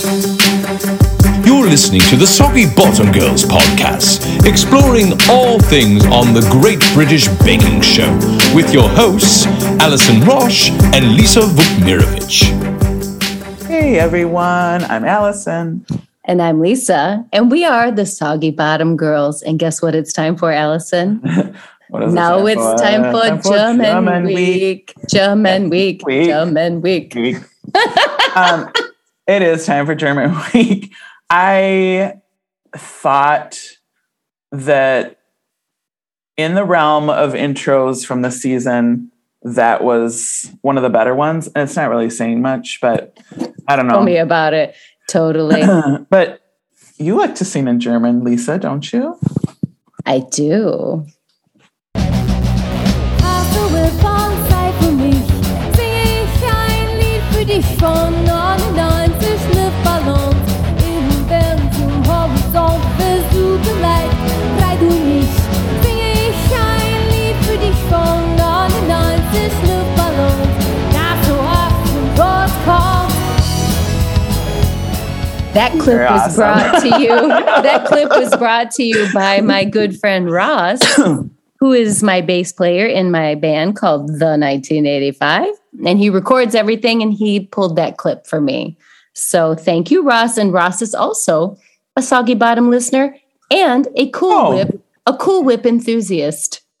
You're listening to the Soggy Bottom Girls podcast, exploring all things on the Great British Baking Show with your hosts, Alison Roche and Lisa Vukmirovic. Hey everyone, I'm Alison. And I'm Lisa, and we are the Soggy Bottom Girls. And guess what it's time for, Alison? now it's time for, time for German, German week. week. German week. week. German week. week. um, it is time for German week. I thought that in the realm of intros from the season, that was one of the better ones. And it's not really saying much, but I don't know. Tell me about it. Totally. but you like to sing in German, Lisa, don't you? I do. von That clip You're was awesome. brought to you. that clip was brought to you by my good friend Ross, who is my bass player in my band called The 1985 and he records everything and he pulled that clip for me. So thank you, Ross. And Ross is also a soggy bottom listener and a cool oh. whip, a cool whip enthusiast.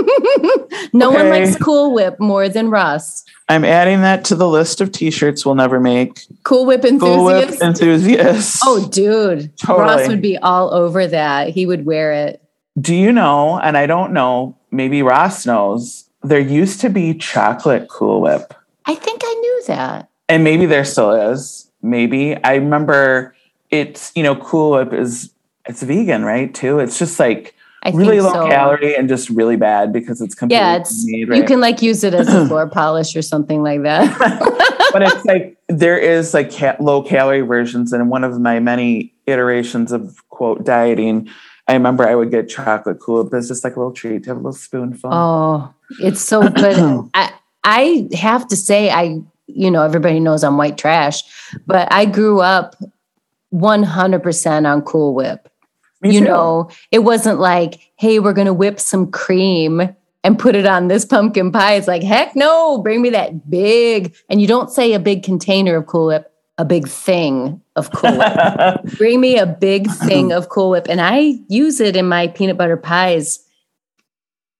no okay. one likes cool whip more than Ross. I'm adding that to the list of t-shirts we'll never make. Cool whip enthusiast. Cool whip enthusiast. Oh, dude. Totally. Ross would be all over that. He would wear it. Do you know, and I don't know, maybe Ross knows, there used to be chocolate Cool Whip. I think I knew that. And maybe there still is. Maybe. I remember it's, you know, Cool Whip is it's vegan, right? Too. It's just like I really low so. calorie and just really bad because it's completely yeah, it's made, right? you can like use it as a floor polish or something like that. but it's like there is like ca- low calorie versions, and one of my many iterations of quote dieting, I remember I would get chocolate cool. But it's just like a little treat to have a little spoonful. Oh, it's so good. I I have to say, I you know everybody knows I'm white trash, but I grew up 100% on Cool Whip. Me you too. know, it wasn't like, hey, we're gonna whip some cream and put it on this pumpkin pie. It's like, heck no, bring me that big. And you don't say a big container of Cool Whip a big thing of Cool Whip. Bring me a big thing of Cool Whip. And I use it in my peanut butter pies.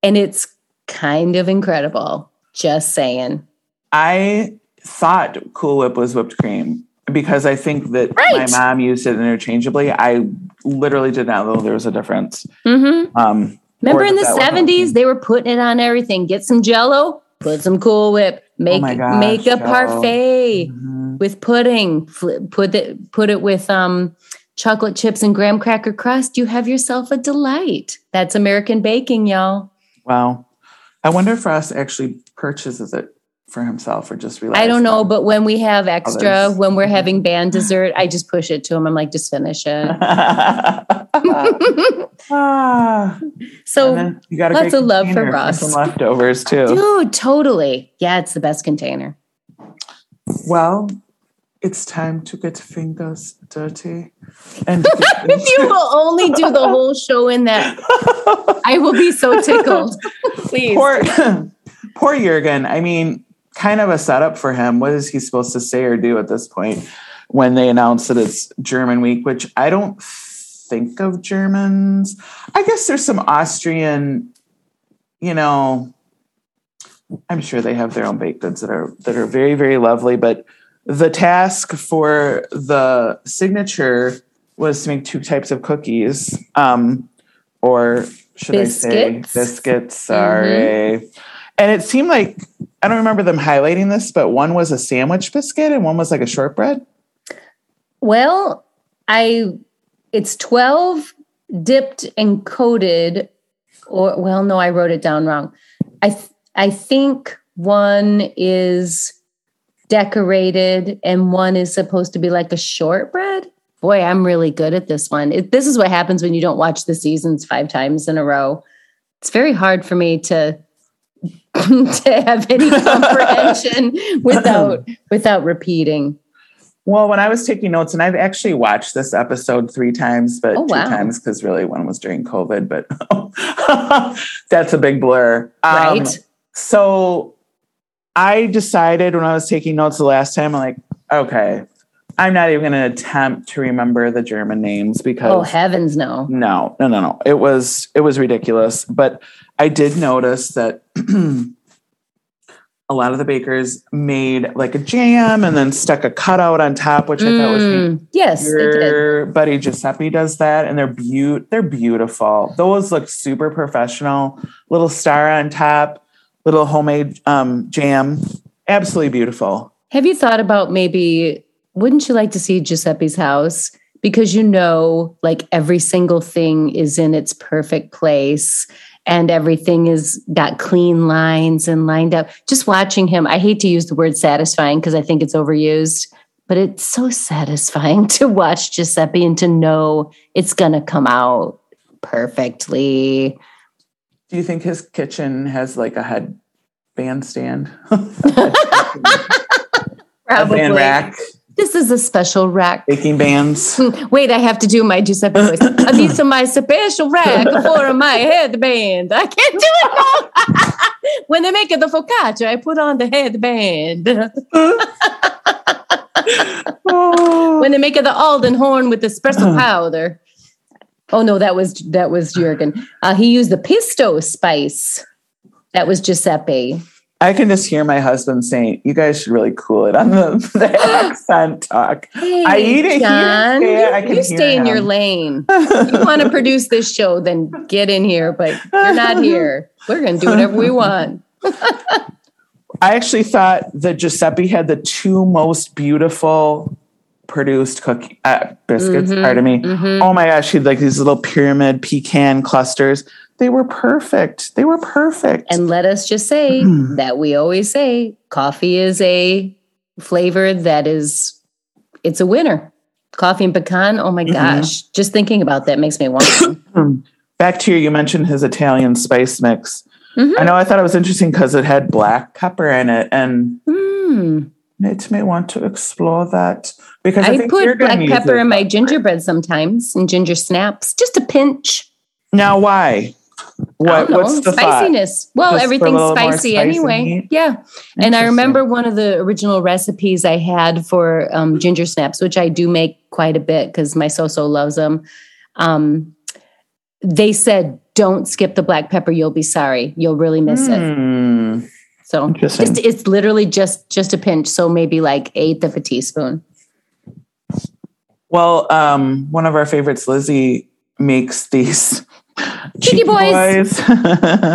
And it's kind of incredible. Just saying. I thought Cool Whip was whipped cream because I think that right. my mom used it interchangeably. I literally did not know there was a difference. Mm-hmm. Um, Remember in the 70s, they were putting it on everything. Get some jello, put some Cool Whip, make oh gosh, make a parfait. Mm-hmm with pudding, put it put it with um, chocolate chips and graham cracker crust. You have yourself a delight. That's American baking, y'all. Wow. I wonder if Ross actually purchases it for himself or just relax? I don't know, but when we have extra, others. when we're mm-hmm. having band dessert, I just push it to him. I'm like, just finish it. so you got lots of love for Ross. Some leftovers too. Dude, totally. Yeah, it's the best container. Well, it's time to get fingers dirty. And if you will only do the whole show in that. I will be so tickled. Please. Poor, poor Jurgen. I mean, kind of a setup for him. What is he supposed to say or do at this point when they announce that it's German week, which I don't think of Germans. I guess there's some Austrian, you know, I'm sure they have their own baked goods that are that are very, very lovely, but the task for the signature was to make two types of cookies, um, or should biscuits. I say biscuits? Sorry. Mm-hmm. And it seemed like I don't remember them highlighting this, but one was a sandwich biscuit and one was like a shortbread. Well, I it's 12 dipped and coated or well no I wrote it down wrong. I th- I think one is decorated and one is supposed to be like a shortbread. Boy, I'm really good at this one. It, this is what happens when you don't watch the seasons five times in a row. It's very hard for me to to have any comprehension without without repeating. Well, when I was taking notes, and I've actually watched this episode three times, but Oh, two wow. times because really one was during COVID, but that's a big blur. Um, Right. So I decided when I was taking notes the last time, I'm like, okay, I'm not even going to attempt to remember the German names because Oh heavens, no. no, no, no, no. It was it was ridiculous. But I did notice that a lot of the bakers made like a jam and then stuck a cutout on top, which I thought was neat. Mm, yes. Your buddy Giuseppe does that, and they're beaut they're beautiful. Those look super professional. Little star on top, little homemade um, jam, absolutely beautiful. Have you thought about maybe, wouldn't you like to see Giuseppe's house? Because you know, like every single thing is in its perfect place and everything is got clean lines and lined up. Just watching him, I hate to use the word satisfying because I think it's overused, but it's so satisfying to watch Giuseppe and to know it's going to come out perfectly. Do you think his kitchen has like a head bandstand? a band rack, This is a special rack. baking bands. Wait, I have to do my Giuseppe voice. These are my special rack for my headband. I can't do it when they make it the focaccia, I put on the headband. Oh. when they make it the almond horn with espresso powder. Oh no, that was that was Jurgen. Uh, he used the pisto spice. That was Giuseppe. I can just hear my husband saying, "You guys should really cool it on the, the accent talk." Hey, I eat it here, John. I you can you stay in your lane. you want to produce this show, then get in here. But you're not here. We're going to do whatever we want. I actually thought that Giuseppe had the two most beautiful produced cookie uh, biscuits. Mhm, Pardon me. mhm. Oh my gosh, he had like these little pyramid pecan clusters. They were perfect. They were perfect. And let us just say that we always say coffee is a flavor that is, it's a winner. Coffee and pecan. Oh my Mhm. gosh. Just thinking about that makes me want. Back to you, you mentioned his Italian spice mix. Mhm. I know I thought it was interesting because it had black pepper in it, and Mm. it may want to explore that because I, I put black pepper in my gingerbread sometimes and ginger snaps, just a pinch. Now, why? What? What's the thought? spiciness? Well, Just everything's spicy anyway. Yeah. And I remember one of the original recipes I had for um, ginger snaps, which I do make quite a bit because my so-so loves them. Um, they said, "Don't skip the black pepper; you'll be sorry. You'll really miss it." Hmm. So, just, it's literally just just a pinch. So maybe like eighth of a teaspoon. Well, um, one of our favorites, Lizzie, makes these Cheeky boys. boys.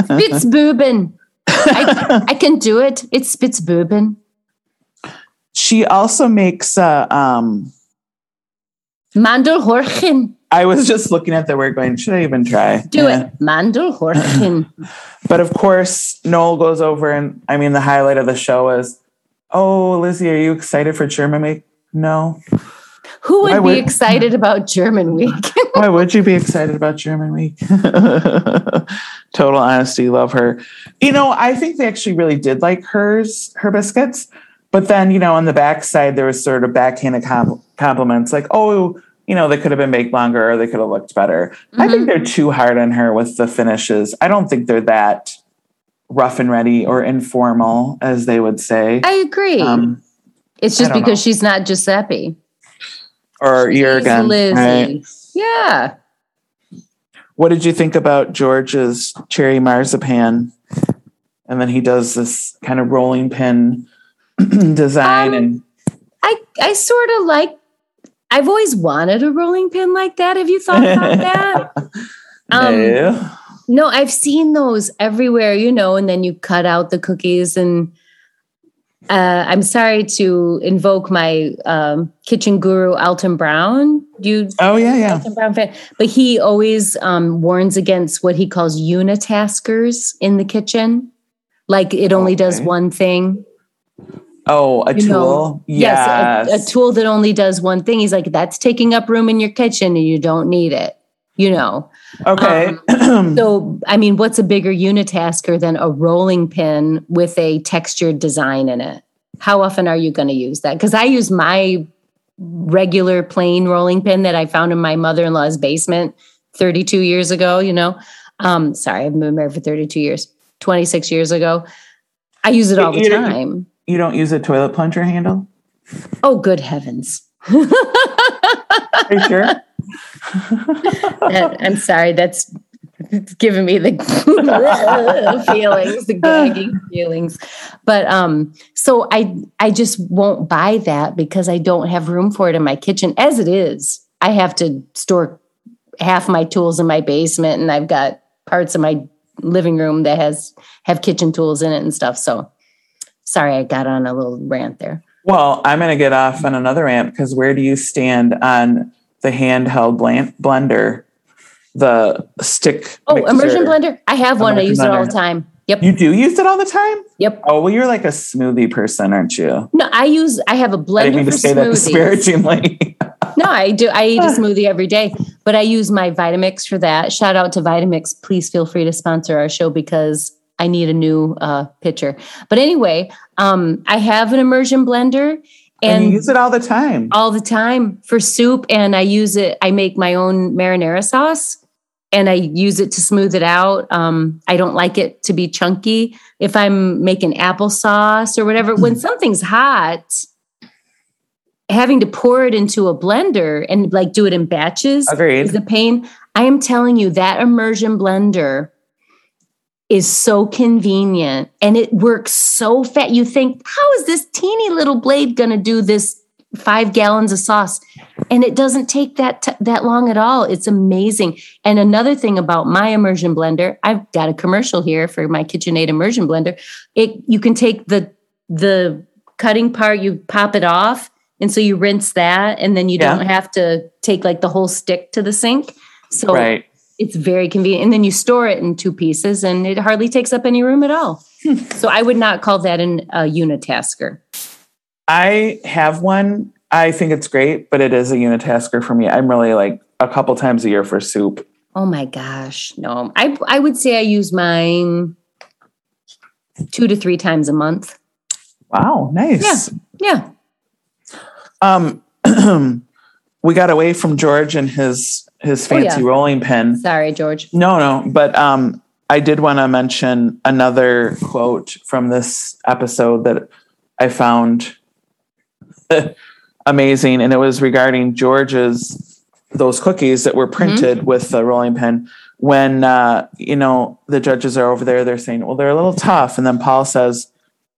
Spitzbuben. I, I can do it. It's Spitzbuben. she also makes. Uh, um, Mandelhorchen. I was just looking at the word, going, "Should I even try?" Do Yeah. it. Mandelhorchen. But of course, Noel goes over, and I mean, the highlight of the show is, "Oh, Lizzie, are you excited for German Week?" No. Who would Why be excited about German week? Why would you be excited about German Week? Total honesty, love her. You know, I think they actually really did like hers, her biscuits. But then, you know, on the backside, there was sort of backhanded com- compliments like, oh, you know, they could have been baked longer or they could have looked better. I think they're too hard on her with the finishes. I don't think they're that rough and ready or informal, as they would say. I agree. Um, it's just because know. she's not Giuseppe. Or She's Jurgen. Lizzie. right? Yeah. What did you think about George's cherry marzipan? And then he does this kind of rolling pin design Um, and I I sort of like I've always wanted a rolling pin like that. Have you thought about that? Um, no. No, I've seen those everywhere, you know, and then you cut out the cookies and uh, I'm sorry to invoke my um, kitchen guru, Alton Brown. You Oh yeah, yeah. Alton Brown fan, but he always um, warns against what he calls unitaskers in the kitchen. Like it only does one thing. Oh, a You tool. know, yes. Yes, a, a tool that only does one thing. He's like, that's taking up room in your kitchen and you don't need it, you know? okay. So, I mean, what's a bigger unitasker than a rolling pin with a textured design in it? How often are you going to use that? Because I use my regular plain rolling pin that I found in my mother in law's basement 32 years ago, you know. Um, sorry, I've been married for 32 years, 26 years ago. I use it all the You don't- time. You don't use a toilet plunger handle? Oh, good heavens. Are you sure? That- I'm sorry, that's it's giving me the feelings, the gagging feelings. But um, so I I just won't buy that because I don't have room for it in my kitchen. As it is, I have to store half my tools in my basement, and I've got parts of my living room that has have kitchen tools in it and stuff. So sorry, I got on a little rant there. Well, I'm going to get off on another rant because where do you stand on the handheld blender, the stick? Oh, mixer? immersion blender! I have one. I use it all the time. Yep. You do use it all the time? Yep. Oh, well, you're like a smoothie person, aren't you? No, I use. I have a blender didn't mean to say that disparagingly. No, I do. I eat a smoothie every day, but I use my Vitamix for that. Shout out to Vitamix. Please feel free to sponsor our show because I need a new uh, pitcher. But anyway, um, I have an immersion blender and and you use it all the time. all the time for soup, and I use it. I make my own marinara sauce. And I use it to smooth it out. Um, I don't like it to be chunky. If I'm making applesauce or whatever, when something's hot, having to pour it into a blender and like do it in batches Agreed. is a pain. I am telling you that immersion blender is so convenient and it works so fast. You think, how is this teeny little blade going to do this five gallons of sauce? And it doesn't take that t- that long at all. It's amazing. And another thing about my immersion blender, I've got a commercial here for my KitchenAid immersion blender. It you can take the the cutting part, you pop it off, and so you rinse that, and then you Yeah. don't have to take like the whole stick to the sink. So Right. It's very convenient. And then you store it in two pieces, and it hardly takes up any room at all. so I would not call that an, a unitasker. I have one. I think it's great, but it is a unitasker for me. I'm really like a couple times a year for soup. Oh my gosh, no! I I would say I use mine two to three times a month. Wow, nice. Yeah, Um, we got away from George and his his Oh, fancy yeah. rolling pin. sorry, George. No, no, but um, I did want to mention another quote from this episode that I found amazing, and it was regarding George's those cookies that were printed with the rolling pin. When uh, you know the judges are over there, they're saying, "Well, they're a little tough," and then Paul says,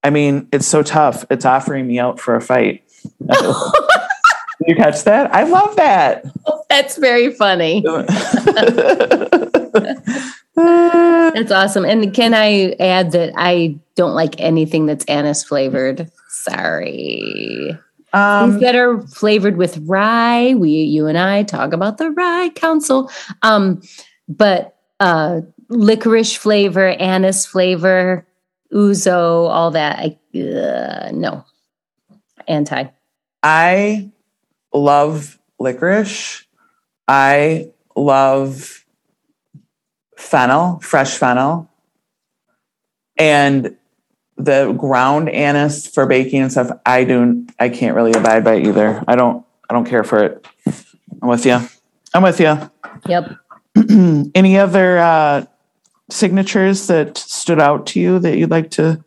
"I mean, it's so tough. It's offering me out for a fight." You catch that? I love that. That's very funny. That's awesome. And can I add that I don't like anything that's anise flavored? Sorry. um, Things that are flavored with rye. We, you and I talk about the rye council. Um, but uh, licorice flavor, anise flavor, ouzo, all that. I, uh, no, anti. I love licorice. I love fennel, fresh fennel. And the ground anise for baking and stuff, I don't. I can't really abide by either. I don't I don't care for it. I'm with you. I'm with you. Yep. Any other uh signatures that stood out to you that you'd like to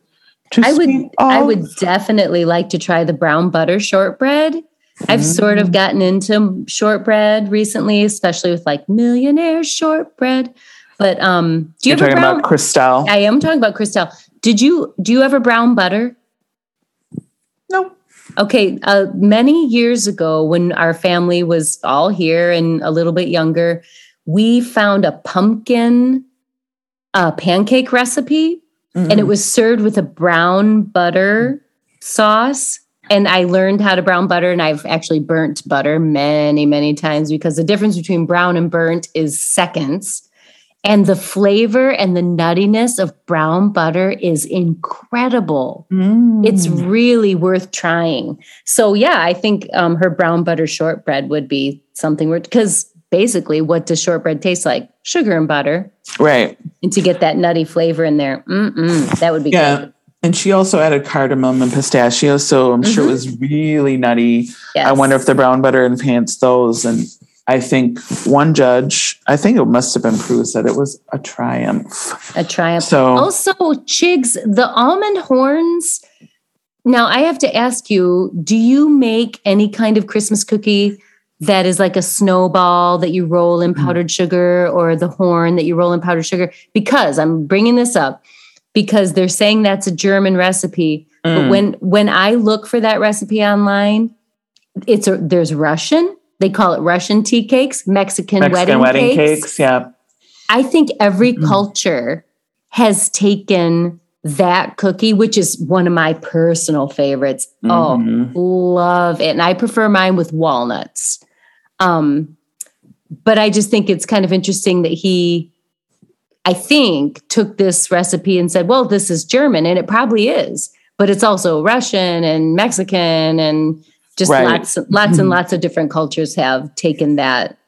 I would speak I would definitely like to try the brown butter shortbread. I've sort of gotten into shortbread recently, especially with like millionaire shortbread. But um do you You're a talking brown about Christelle. I am talking about Christelle. Did you do you ever brown butter? no. Okay, uh, many years ago, when our family was all here and a little bit younger, we found a pumpkin uh, pancake recipe, and it was served with a brown butter sauce. And I learned how to brown butter, and I've actually burnt butter many, many times because the difference between brown and burnt is seconds. And the flavor and the nuttiness of brown butter is incredible. Mm. It's really worth trying. So yeah, I think um, her brown butter shortbread would be something worth because basically, what does shortbread taste like? Sugar and butter, right. and to get that nutty flavor in there, mm-mm, that would be Yeah. good. And she also added cardamom and pistachio, so I'm sure it Mhm. was really nutty. Yes. I wonder if the brown butter enhanced those. And I think one judge, I think it must have been Prue, said it was a triumph. a triumph. So Also, Chigs, the almond horns. Now, I have to ask you do you make any kind of Christmas cookie that is like a snowball that you roll in powdered sugar or the horn that you roll in powdered sugar? Because I'm bringing this up because they're saying that's a German recipe. But Mm. when when I look for that recipe online, it's a, there's Russian. They call it Russian tea cakes, Mexican, Mexican wedding, wedding, cakes. cakes. yeah. I think every Mm. culture has taken that cookie, which is one of my personal favorites. Mhm. Oh, love it. And I prefer mine with walnuts. Um, but I just think it's kind of interesting that he, I think, took this recipe and said, well, this is German, and it probably is, but it's also Russian and Mexican and just Right. lots, lots and lots of different cultures have taken that,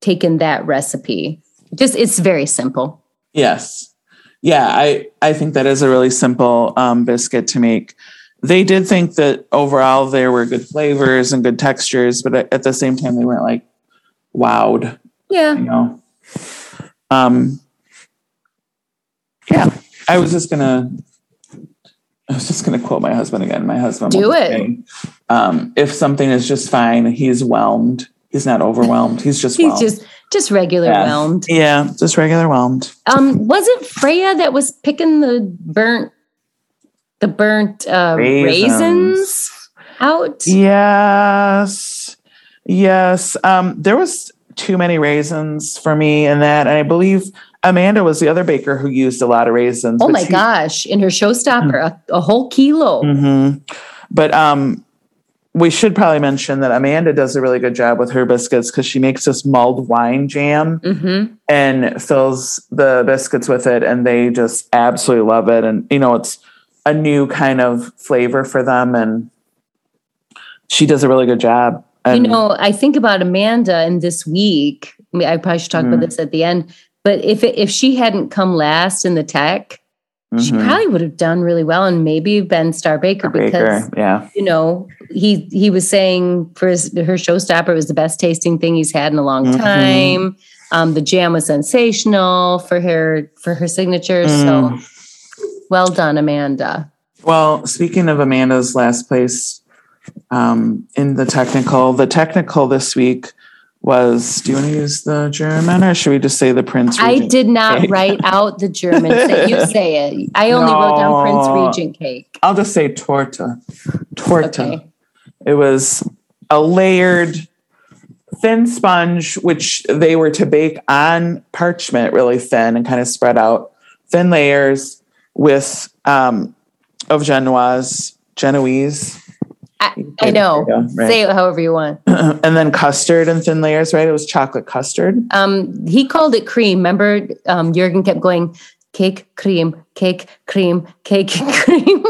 taken that recipe. Just it's very simple. Yes. Yeah, I, I think that is a really simple um, biscuit to make. They did think that overall there were good flavors and good textures, but at, at the same time, they weren't like wowed, Yeah. you know. Um, yeah, I was just gonna, I was just gonna quote my husband again. My husband, Do it. um, if something is just fine, he's whelmed. He's not overwhelmed. He's just He's whelmed. just just regular Yeah. whelmed. yeah, just regular whelmed. Um, was it Freya that was picking the burnt the burnt uh, Raisins. raisins. out? Yes. Yes. Um, there was too many raisins for me in that. And I believe Amanda was the other baker who used a lot of raisins. Oh my she- gosh! In her showstopper, a, a whole kilo. Mhm. But um, we should probably mention that Amanda does a really good job with her biscuits because she makes this mulled wine jam Mm-hmm. and fills the biscuits with it, and they just absolutely love it. And you know, it's a new kind of flavor for them, and she does a really good job. You know, I think about Amanda and this week. I, mean, I probably should talk Mm. about this at the end. But if it, if she hadn't come last in the tech, she Mhm. probably would have done really well, and maybe been Star Baker because Baker, yeah. you know he he was saying for his her showstopper it was the best tasting thing he's had in a long Mhm. time. Um, the jam was sensational for her for her signature. Mm. So well done, Amanda. Well, speaking of Amanda's last place um, in the technical, the technical this week was. Do you want to use the German, or should we just say the Prince? Regent I did not cake? write out the German. Say, you say it. I only wrote down Prince Regent cake. I'll just say torta. Torta. Okay. It was a layered thin sponge, which they were to bake on parchment really thin and kind of spread out thin layers with um, of Genoise, Genoese. I, I know. Right. Say it however you want. and then custard in thin layers, right? It was chocolate custard. Um, he called it cream. Remember, um, Jurgen kept going cake, cream, cake, cream, cake, cream.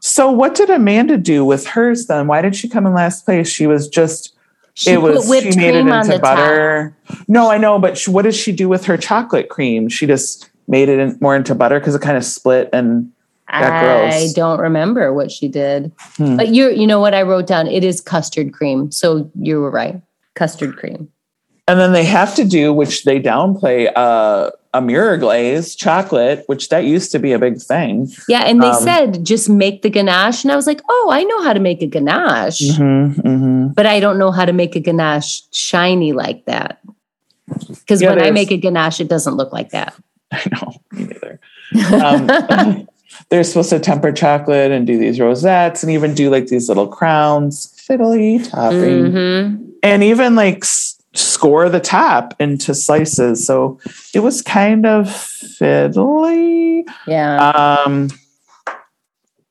So what did Amanda do with hers then? Why did she come in last place? She was just She it was she made it into the top. butter. No, I know, but she, what does she do with her chocolate cream? She just made it in, more into butter because it kind of split and I don't remember what she did. Hmm. But you you know what I wrote down? It is custard cream. So you were right. Custard cream. And then they have to do, which they downplay, uh, a mirror glaze chocolate, which that used to be a big thing. Yeah, and they Um, said just make the ganache. And I was like, oh, I know how to make a ganache, Mm-hmm, mm-hmm. but I don't know how to make a ganache shiny like that. Because Yeah, when I make a ganache, it doesn't look like that. I know, me neither. Um, they're supposed to temper chocolate and do these rosettes and even do like these little crowns, fiddly topping. Mhm. and even like s- score the top into slices. So it was kind of fiddly. Yeah. Um,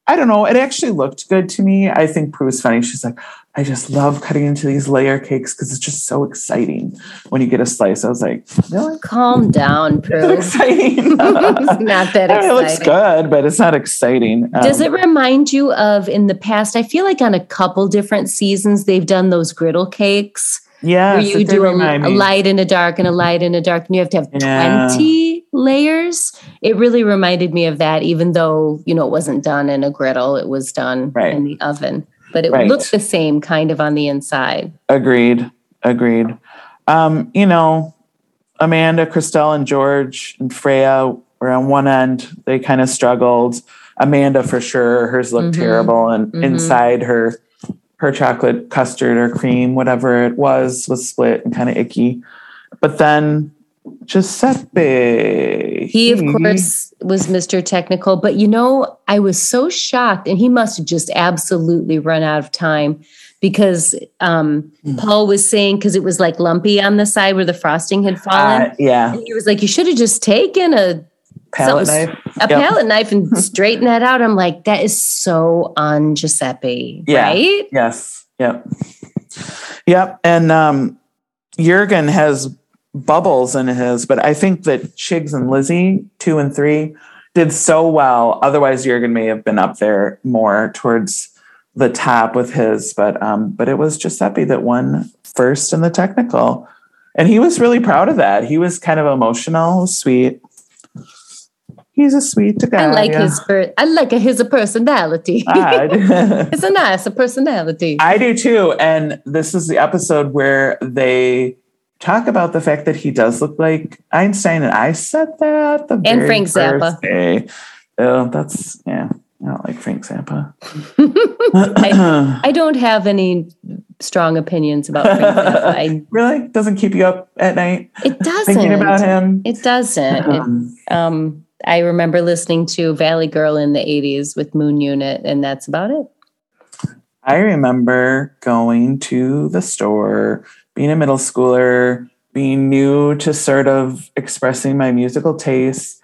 I don't know. It actually looked good to me. I think Prue's funny. She's like, I just love cutting into these layer cakes because it's just so exciting when you get a slice. I was like, really? Calm down, It's exciting. it's not that I mean, it looks good, but it's not exciting. Um, Does it remind you of in the past? I feel like on a couple different seasons they've done those griddle cakes Yeah. where you do a, a light and a dark and a light and a dark, and you have to have Yeah. 20 layers. It really reminded me of that, even though, you know, it wasn't done in a griddle, it was done Right. in the oven. But it Right. looked the same kind of on the inside. Agreed. Agreed. Um, you know, Amanda, Christelle, and George and Freya were on one end. They kind of struggled. Amanda, for sure, hers looked Mhm. terrible, and Mhm. inside her, her chocolate custard or cream, whatever it was, was split and kind of icky. But then Giuseppe, He, of course, was Mr. Technical, but you know, I was so shocked, and he must have just absolutely run out of time because um, Mm. Paul was saying, because it was like lumpy on the side where the frosting had fallen. Uh, yeah, and he was like, You should have just taken a, palette knife. a Yep. palette knife and straighten that out. I'm like, That is so on Giuseppe, Yeah. right? Yes. Yep. Yep. And um, Jurgen has bubbles in his, but I think that Chigs and Lizzie, two and three, did so well. Otherwise, Jurgen may have been up there more towards the top with his, but um, but it was Giuseppe that won first in the technical. And he was really proud of that. He was kind of emotional, sweet. He's a sweet guy. I like his per- I like his personality. It's a nice personality. I do too. And this is the episode where they talk about the fact that he does look like Einstein. And I said that the And very Frank Zappa. first day. Oh, that's yeah. I don't like Frank Zappa. I, I don't have any strong opinions about Frank Zappa. I, really doesn't keep you up at night it doesn't. thinking about him. It doesn't. It- Um, um, I remember listening to Valley Girl in the 80s with Moon Unit, and that's about it. I remember going to the store, being a middle schooler, being new to sort of expressing my musical tastes,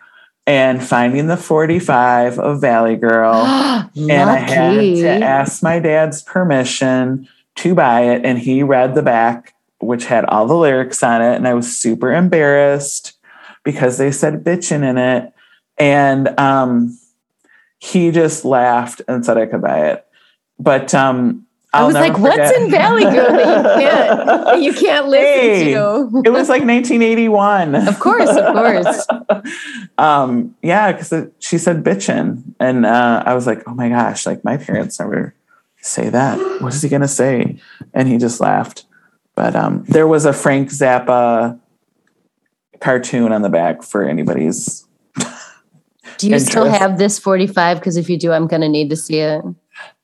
and finding the 45 of Valley Girl. and I had to ask my dad's permission to buy it. And he read the back, which had all the lyrics on it. And I was super embarrassed because they said bitchin' in it. And um, he just laughed and said I could buy it. But um, I I'll was never like, what's in Valley Girl that you can't, that you can't listen Hey. to? it was like 1981. Of course, of course. um, yeah, because she said bitchin'. And uh, I was like, oh my gosh, like my parents never say that. What is he gonna say? And he just laughed. But um, there was a Frank Zappa cartoon on the back for anybody's. Do you still have this 45? Because if you do, I'm going to need to see it.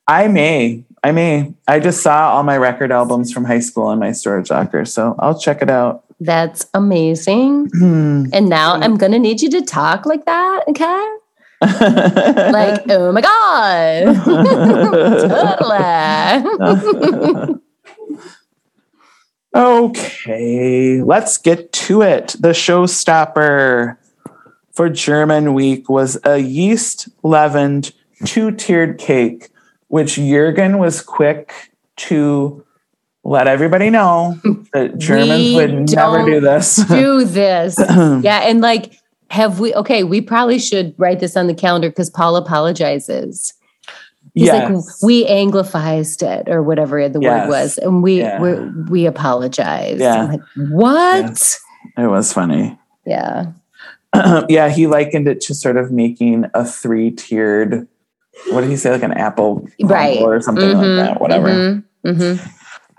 I may, I may. I just saw all my record albums from high school in my storage locker, so I'll check it out. That's amazing. Hmm. And now I'm going to need you to talk like that, okay? Like, oh my God. totally. Okay, let's get to it. The showstopper for German week was a yeast leavened two tiered cake, which Jurgen was quick to let everybody know that Germans would never do this. do this. Yeah. And like, have we, okay, we probably should write this on the calendar because Paul apologizes. He's yes. like, we anglicized it or whatever the Yes. word was. And we, Yeah. we, we apologize. Yeah. Like, what? It was funny. Yeah. yeah, he likened it to sort of making a three tiered, what did he say, like an apple Right. or something Mhm, like that, whatever. mhm, mhm.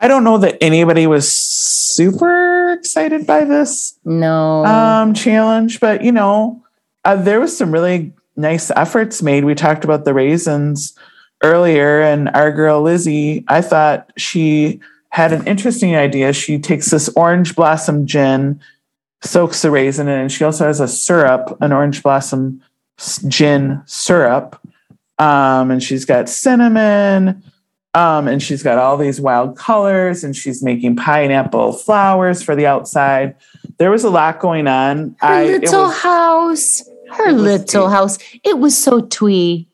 I don't know that anybody was super excited by this No. um, challenge, but you know, uh, there was some really nice efforts made. We talked about the raisins earlier, and our girl Lizzie, I thought she had an interesting idea. She takes this orange blossom gin, soaks the raisin in, and she also has a syrup, an orange blossom gin syrup. Um, and she's got cinnamon, um, and she's got all these wild colors, and she's making pineapple flowers for the outside. There was a lot going on. her I it little was- house. Her it was little cute. house. It was so twee.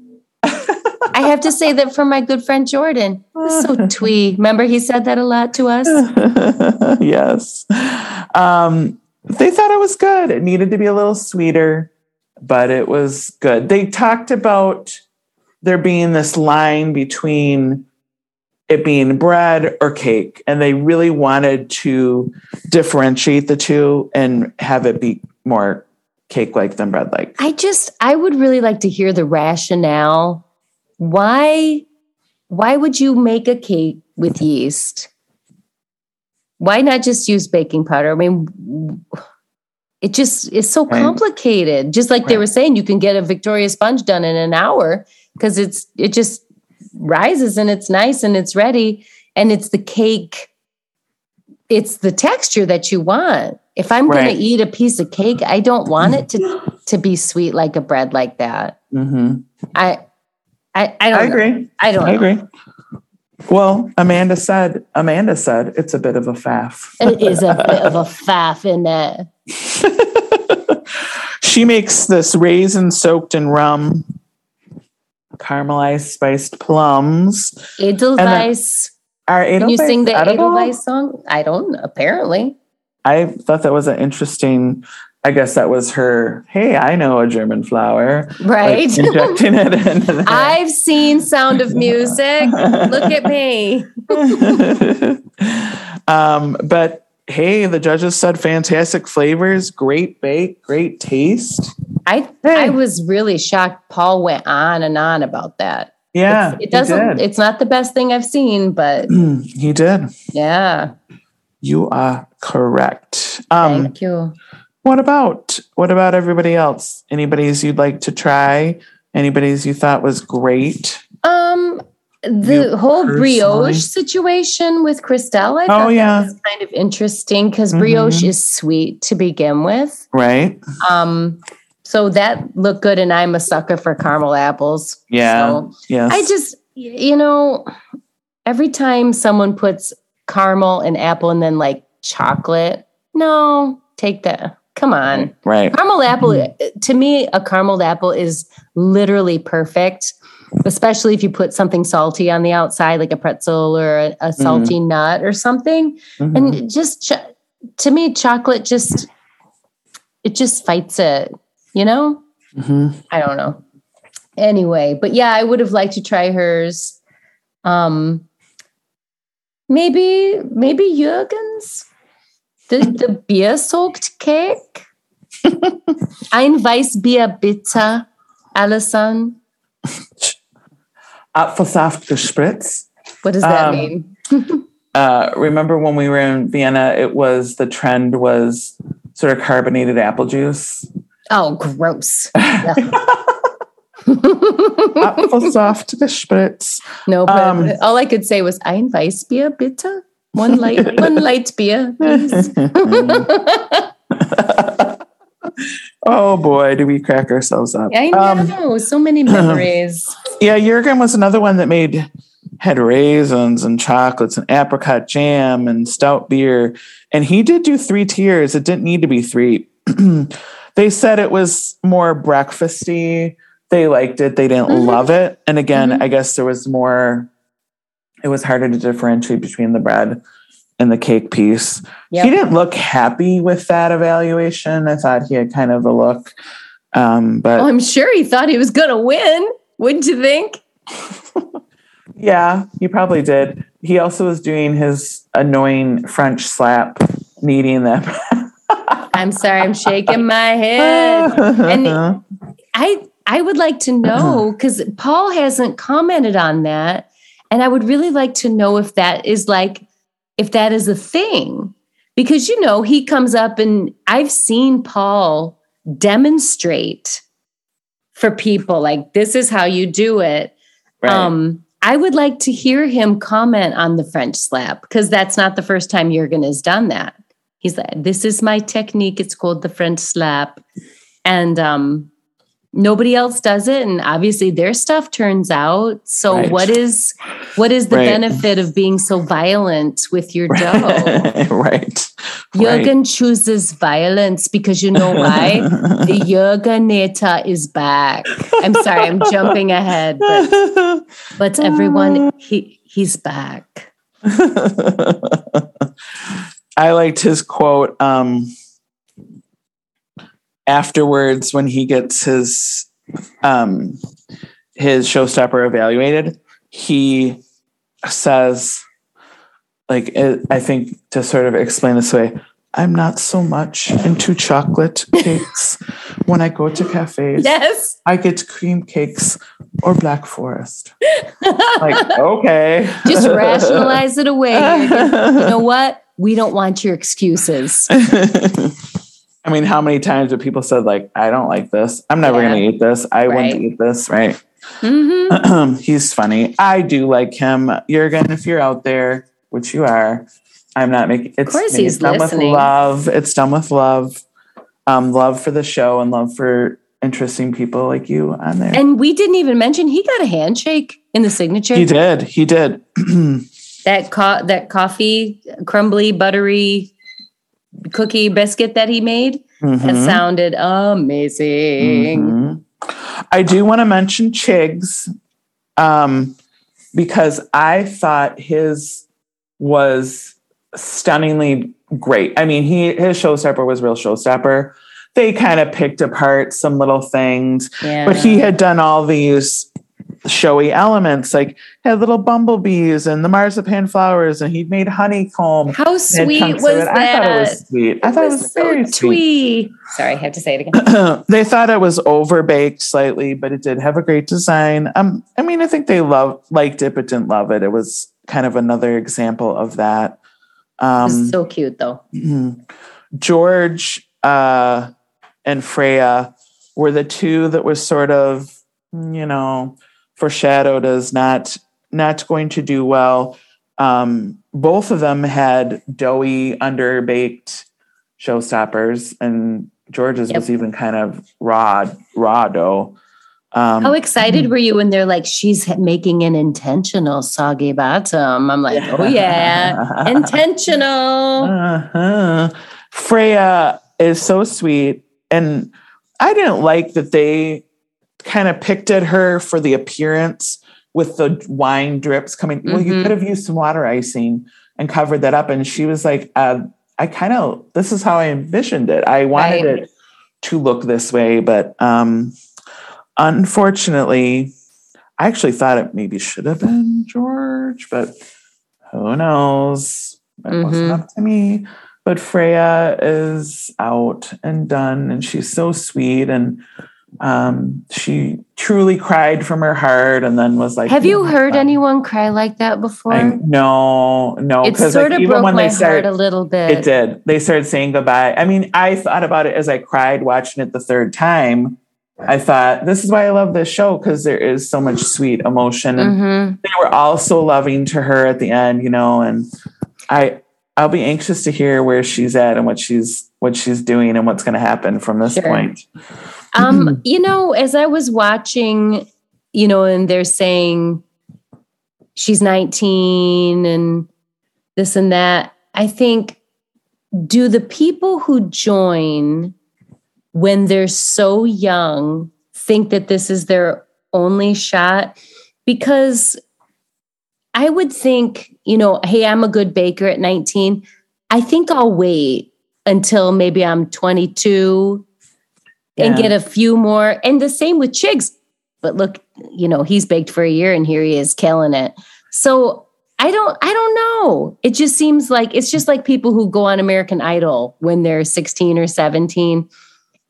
I have to say that for my good friend Jordan. It was so twee. Remember, he said that a lot to us. yes. Um, they thought it was good. It needed to be a little sweeter, but it was good. They talked about there being this line between it being bread or cake. And they really wanted to differentiate the two and have it be more cake like than bread like. I just, I would really like to hear the rationale. Why, why would you make a cake with yeast? Why not just use baking powder? I mean, it just is so Right. complicated. Just like they were saying, you can get a Victoria sponge done in an hour because it's it just rises and it's nice and it's ready and it's the cake. It's the texture that you want. If I'm going to eat a piece of cake, I don't want it to to be sweet like a bread like that. hmm I I I don't I agree. I don't I know. agree. Well, Amanda said, Amanda said it's a bit of a faff. It is a bit of a faff in that. she makes this raisin soaked in rum, caramelized spiced plums. Edelweiss. Are Can you sing the edible? Edelweiss song? I don't. Apparently, I thought that was an interesting. I guess that was her. Hey, I know a German flower. like, right? injecting it there. I've seen Sound of Music. Look at me. um, but hey, the judges said fantastic flavors, great bake, great taste. I I was really shocked. Paul went on and on about that. Yeah, It doesn't. It's not the best thing I've seen, but he did. yeah. You are correct. Um, Thank you. What about what about everybody else? Anybody's you'd like to try? Anybody's you thought was great? Um, the You whole personally? brioche situation with Christelle, I Oh, yeah. was kind of interesting because brioche Mhm. is sweet to begin with. Right? Um, so that looked good, and I'm a sucker for caramel apples. Yeah. So Yes. I just, you know, every time someone puts caramel and apple and then like chocolate, no, take that. Come on. right. Caramel apple, Mm-hmm. to me, a caramel apple is literally perfect, especially if you put something salty on the outside, like a pretzel or a, a salty nut or something. Mhm. And just cho- to me, chocolate just it just fights it, you know? Mhm. I don't know. Anyway, but yeah, I would have liked to try hers. Um maybe maybe Jürgen's the the beer soaked cake. Ein Weißbier bitter, Alison. Apfelsaft gespritz. What does that Um, mean? Uh, remember when we were in Vienna? It was the trend was sort of carbonated apple juice. Oh, gross. Apfelsaft gespritz. no, but Um, all I could say was ein Weißbier bitte. One light, one light beer, please. oh boy, do we crack ourselves up? I Um, know so many memories. yeah, Jurgen was another one that made had raisins and chocolates and apricot jam and stout beer, and he did do three tiers. It didn't need to be three. they said it was more breakfasty. They liked it. They didn't Mhm. love it. And again, Mhm. I guess there was more. It was harder to differentiate between the bread and the cake piece. Yep. He didn't look happy with that evaluation. I thought he had kind of a look. Um, but Oh, I'm sure he thought he was going to win. Wouldn't you think? yeah, he probably did. He also was doing his annoying French slap, kneading them. I'm sorry, I'm shaking my head. And- I I would like to know because Paul hasn't commented on that, and I would really like to know if that is like if that is a thing because you know he comes up and I've seen Paul demonstrate for people like this is how you do it. Right. Um, I would like to hear him comment on the French slap because that's not the first time Jurgen has done that. He's like, this is my technique. It's called the French slap. And um, nobody else does it. And obviously their stuff turns out. So Right. what is what is the Right. benefit of being so violent with your dough? right. Jurgen chooses violence because you know why? the Jurgenator is back. I'm sorry, I'm jumping ahead, but but everyone he he's back I liked his quote um, afterwards when he gets his um, his showstopper evaluated. He says, like, it, I think to sort of explain this way, I'm not so much into chocolate cakes. when I go to cafes, Yes. I get cream cakes or Black Forest. like, okay. Just rationalize it away. You know what? We don't want your excuses. I mean, how many times have people said, like, I don't like this. I'm never Yeah. going to eat this. I Right. wouldn't eat this. Right. hmm He's funny. I do like him. Jurgen, if you're out there, which you are, I'm not making it's, course he's it's done listening. with love. It's done with love. Um, love for the show and love for interesting people like you on there. And we didn't even mention he got a handshake in the signature. he did. He did. That co- that coffee, crumbly, buttery cookie biscuit that he made. That Mhm. sounded amazing. Mhm. I do want to mention Chigs um, because I thought his was stunningly great. I mean, he his showstopper was real showstopper. They kind of picked apart some little things, Yeah. but he had done all these showy elements, like had little bumblebees and the marzipan flowers, and he'd made honeycomb. How sweet was that? I thought it was sweet. I thought it was, so very sweet. twee. Sorry, I have to say it again. they thought it was overbaked slightly, but it did have a great design. Um, I mean, I think they loved liked it, but didn't love it. It was kind of another example of that. It Um, was so cute though. George uh, and Freya were the two that was sort of, you know, foreshadowed as not not going to do well. Um, both of them had doughy, underbaked showstoppers, and George's Yep. was even kind of raw, raw dough. Um, How excited were you when they're like, she's making an intentional soggy bottom? I'm like, oh yeah, intentional. uh-huh. Freya is so sweet. And I didn't like that they kind of picked at her for the appearance with the wine drips coming. Well, you Mhm. could have used some water icing and covered that up. And she was like, uh, I kind of, this is how I envisioned it. I wanted Right. it to look this way. But um, unfortunately, I actually thought it maybe should have been George, but who knows? That wasn't Mhm. up to me. But Freya is out and done, and she's so sweet, and um, she truly cried from her heart, and then was like, Have you "Yeah, heard um, anyone cry like that before? I, no, no, it because sort like, of even broke when my they heart started, a little bit. it did. They started saying goodbye. I mean, I thought about it as I cried watching it the third time. I thought this is why I love this show because there is so much sweet emotion, and Mhm. they were all so loving to her at the end, you know. And I, I'll be anxious to hear where she's at and what she's what she's doing and what's going to happen from this Sure. point. Um, you know, as I was watching, you know, and they're saying she's 19 and this and that, I think, do the people who join when they're so young think that this is their only shot? Because I would think, you know, hey, I'm a good baker at 19. I think I'll wait until maybe I'm 22 and get a few more. And the same with Chigs. But look, you know, he's baked for a year and here he is killing it. So I don't I don't know. It just seems like it's just like people who go on American Idol when they're 16 or 17.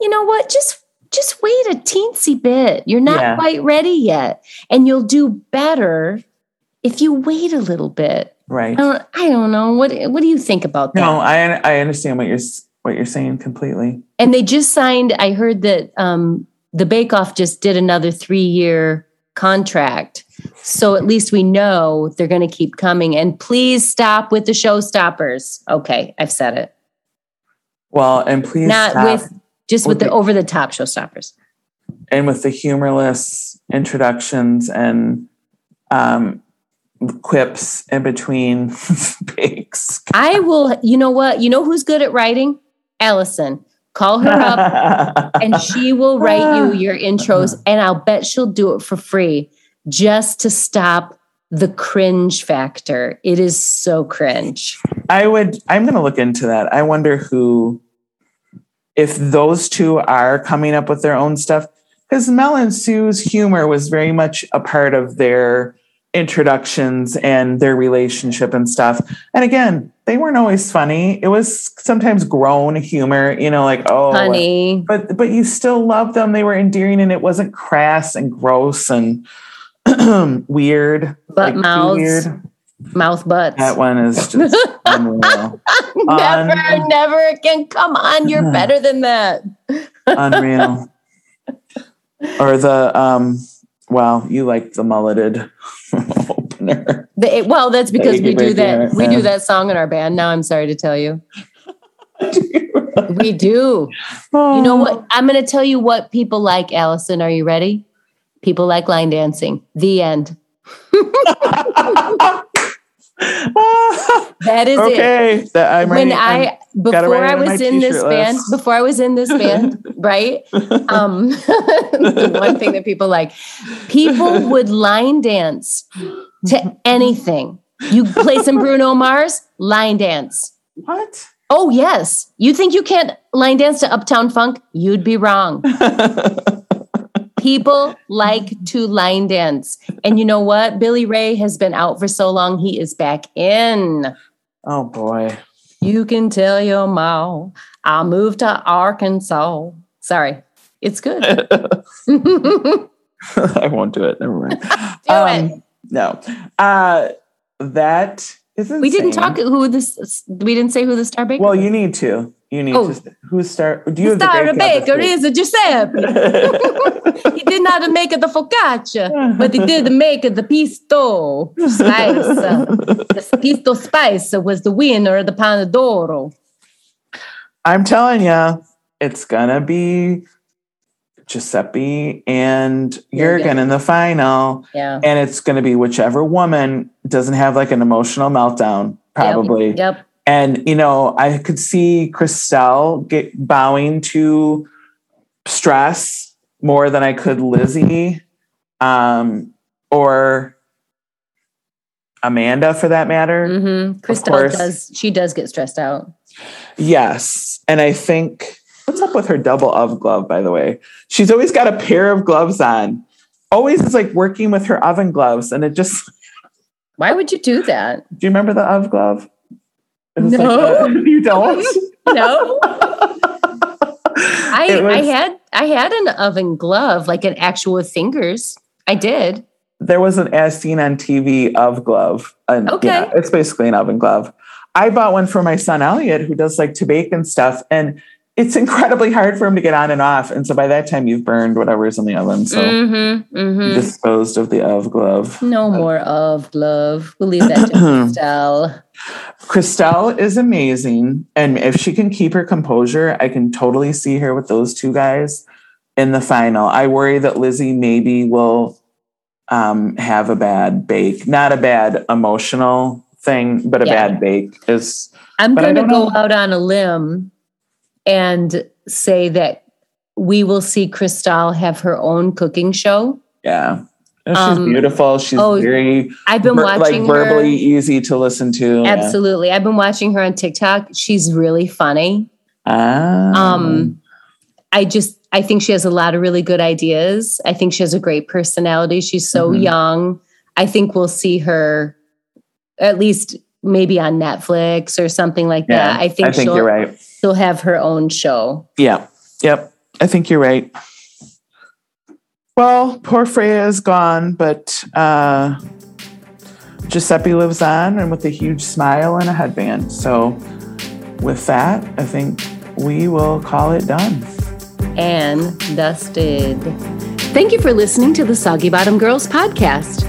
You know what? Just just wait a teensy bit. You're not Yeah. quite ready yet. And you'll do better if you wait a little bit. Right. I don't, I don't know. What what do you think about that? No, I I understand what you're what you're saying completely. And they just signed, I heard that um, the Bake Off just did another three year contract. So at least we know they're going to keep coming. And please stop with the showstoppers. Okay, I've said it. Well, and please Not stop. with just with with the the- over the top showstoppers. and with the humorless introductions and um, quips in between bakes. I will, you know what? You know who's good at writing? Allison. Call her up and she will write you ah. your intros, and I'll bet she'll do it for free just to stop the cringe factor. It is so cringe. I would. I'm going to look into that. I wonder who, if those two are coming up with their own stuff, because Mel and Sue's humor was very much a part of their introductions and their relationship and stuff. And again, they weren't always funny. It was sometimes groan humor, you know, like, oh Honey. But but you still loved them. They were endearing and it wasn't crass and gross and weird. Butt mouths. Mouth butts. That one is just unreal. never, Un- never again. Come on, you're better than that. unreal. or the um well, you like the mulleted The- well, that's because we do that. it, We do that song in our band. Now I'm sorry to tell you. We do. You know what? I'm going to tell you what people like, Allison. Are you ready? People like line dancing. The end. That is it. okay. That I'm when ready. I'm- I before I was in this t-shirt band, before I was in this band, right? Um, the one thing that people like, people would line dance to anything. You play some Bruno Mars, line dance. what? Oh yes, you think you can't line dance to Uptown Funk? You'd be wrong. People like to line dance. And you know what? Billy Ray has been out for so long, he is back in. Oh boy. You can tell your mom I'll move to Arkansas. Sorry, it's good. I won't do it. Never mind. Do it. Um, No. Uh that is We didn't talk who this. We didn't say who the star baker. Well, you need to. You need Oh. to. Who star? Do you the have star the baker is Giuseppe. this he did not make the focaccia, but he did make the pisto spice. the pisto spice was the winner of the Panadoro. I'm telling you, it's gonna be Giuseppe and Jurgen. Jurgen in the final, Yeah. and it's gonna be whichever woman doesn't have like an emotional meltdown, probably. Yep. yep. And you know, I could see Christelle get bowing to stress more than I could Lizzie, um, or Amanda for that matter. hmm Christelle does. She does get stressed out. Yes. And I think what's up with her double Ove Glove, by the way? She's always got a pair of gloves on. Always is like working with her oven gloves. And it just Why would you do that? do you remember the Ove Glove? It was No. Oh, a- you don't? No. I was- I had I had an oven glove, like an actual with fingers. I did. there was an as seen on TV Ove Glove. And Okay. yeah, it's basically an oven glove. I bought one for my son Elliot, who does like to bake and stuff. And it's incredibly hard for him to get on and off. And so by that time you've burned whatever's in the oven. So mm-hmm, mm-hmm. disposed of the Ove Glove. No more Ove Glove. We'll leave that to Christelle. Christelle is amazing. And if she can keep her composure, I can totally see her with those two guys in the final. I worry that Lizzie maybe will um, have a bad bake, not a bad emotional thing, but a Yeah. bad bake is I'm going to go know. out on a limb and say that we will see Christelle have her own cooking show. yeah. She's Um, beautiful. She's oh, very I've been ver- watching like verbally her. easy to listen to. Yeah. Absolutely. I've been watching her on TikTok. She's really funny. Ah. Um, I just I think she has a lot of really good ideas. I think she has a great personality. She's so Mhm. young. I think we'll see her at least maybe on Netflix or something like yeah, that. I think, I think she'll, you're right. She'll have her own show. Yeah. Yep. I think you're right. Well, poor Freya is gone, but uh, Giuseppe lives on and with a huge smile and a headband. So, with that, I think we will call it done. and dusted. Thank you for listening to the Soggy Bottom Girls podcast.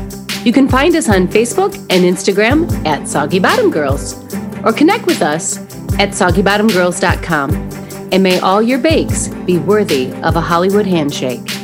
You can find us on Facebook and Instagram at Soggy Bottom Girls or connect with us at soggybottomgirls.com. And may all your bakes be worthy of a Hollywood handshake.